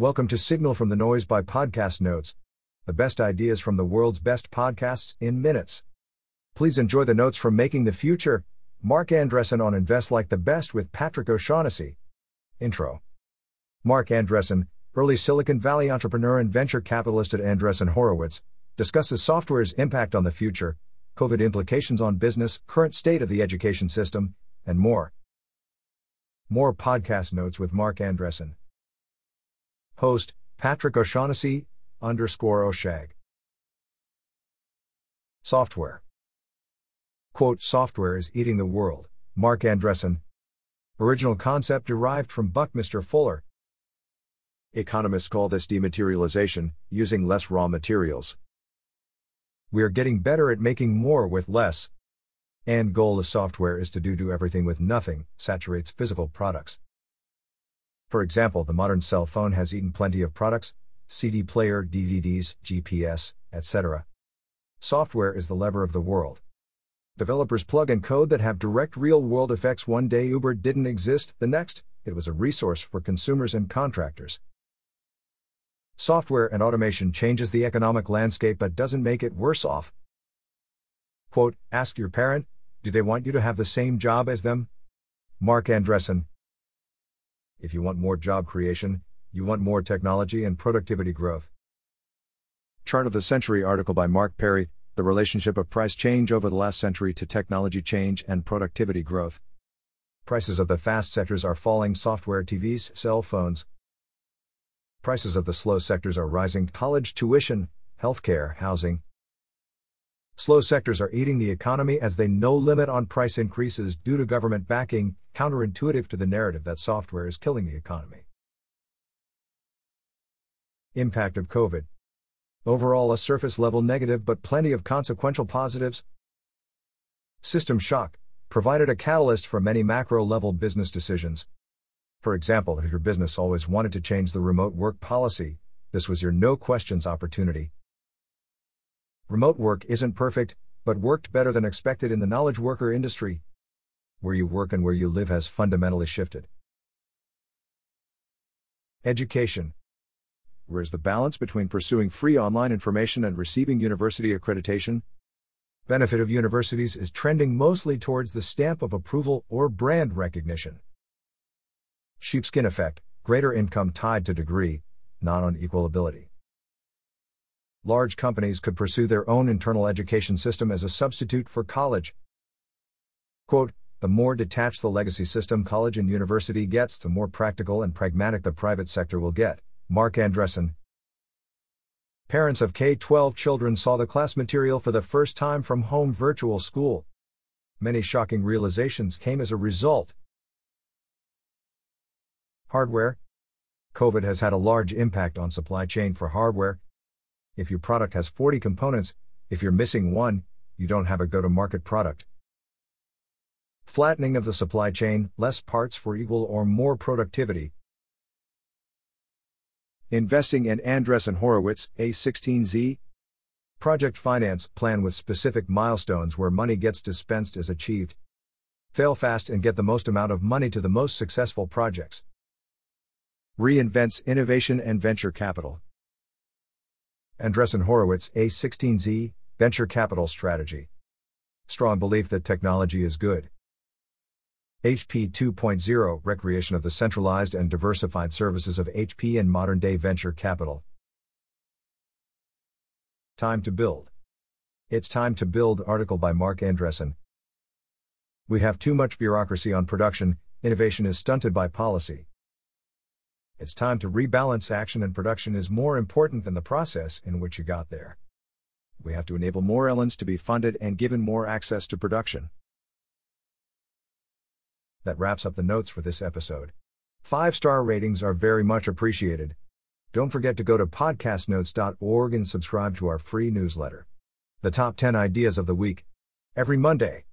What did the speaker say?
Welcome to Signal from the Noise by Podcast Notes, the best ideas from the world's best podcasts in minutes. Please enjoy the notes from Making the Future, Marc Andreessen on Invest Like the Best with Patrick O'Shaughnessy. Intro. Marc Andreessen, early Silicon Valley entrepreneur and venture capitalist at Andreessen Horowitz, discusses software's impact on the future, COVID implications on business, current state of the education system, and more. More podcast notes with Marc Andreessen. Host, Patrick O'Shaughnessy, underscore O'Shag. Software. Quote, software is eating the world, Marc Andreessen. Original concept derived from Buckminster Fuller. Economists call this dematerialization, using less raw materials. We are getting better at making more with less. And goal of software is to do do everything with nothing, saturates physical products. For example, the modern cell phone has eaten plenty of products CD player, DVDs, GPS, etc. Software is the lever of the world. Developers plug in code that have direct real world effects. One day Uber didn't exist, the next, it was a resource for consumers and contractors. Software and automation changes the economic landscape but doesn't make it worse off. Quote, ask your parent, do they want you to have the same job as them? Marc Andreessen, if you want more job creation, you want more technology and productivity growth. Chart of the Century article by Mark Perry The Relationship of Price Change Over the Last Century to Technology Change and Productivity Growth. Prices of the fast sectors are falling software, TVs, cell phones. Prices of the slow sectors are rising college tuition, healthcare, housing. Slow sectors are eating the economy as they no limit on price increases due to government backing, counterintuitive to the narrative that software is killing the economy. Impact of COVID. Overall, a surface level negative but plenty of consequential positives. System shock provided a catalyst for many macro level business decisions. For example, if your business always wanted to change the remote work policy, this was your no questions opportunity. Remote work isn't perfect, but worked better than expected in the knowledge worker industry. Where you work and where you live has fundamentally shifted. Education. Where's the balance between pursuing free online information and receiving university accreditation? Benefit of universities is trending mostly towards the stamp of approval or brand recognition. Sheepskin effect, greater income tied to degree, not on equal ability large companies could pursue their own internal education system as a substitute for college. Quote, the more detached the legacy system college and university gets, the more practical and pragmatic the private sector will get. Marc Andreessen. Parents of K 12 children saw the class material for the first time from home virtual school. Many shocking realizations came as a result. Hardware. COVID has had a large impact on supply chain for hardware, if your product has 40 components, if you're missing one, you don't have a go to market product. Flattening of the supply chain, less parts for equal or more productivity. Investing in Andreessen Horowitz, A16Z. Project finance plan with specific milestones where money gets dispensed is achieved. Fail fast and get the most amount of money to the most successful projects. Reinvents innovation and venture capital. Andreessen Horowitz, A16Z, Venture Capital Strategy. Strong belief that technology is good. HP 2.0 Recreation of the centralized and diversified services of HP and modern day venture capital. Time to build. It's time to build article by Marc Andreessen. We have too much bureaucracy on production, innovation is stunted by policy. It's time to rebalance action and production is more important than the process in which you got there. We have to enable more Elons to be funded and given more access to production. That wraps up the notes for this episode. Five star ratings are very much appreciated. Don't forget to go to podcastnotes.org and subscribe to our free newsletter. The top 10 ideas of the week. Every Monday.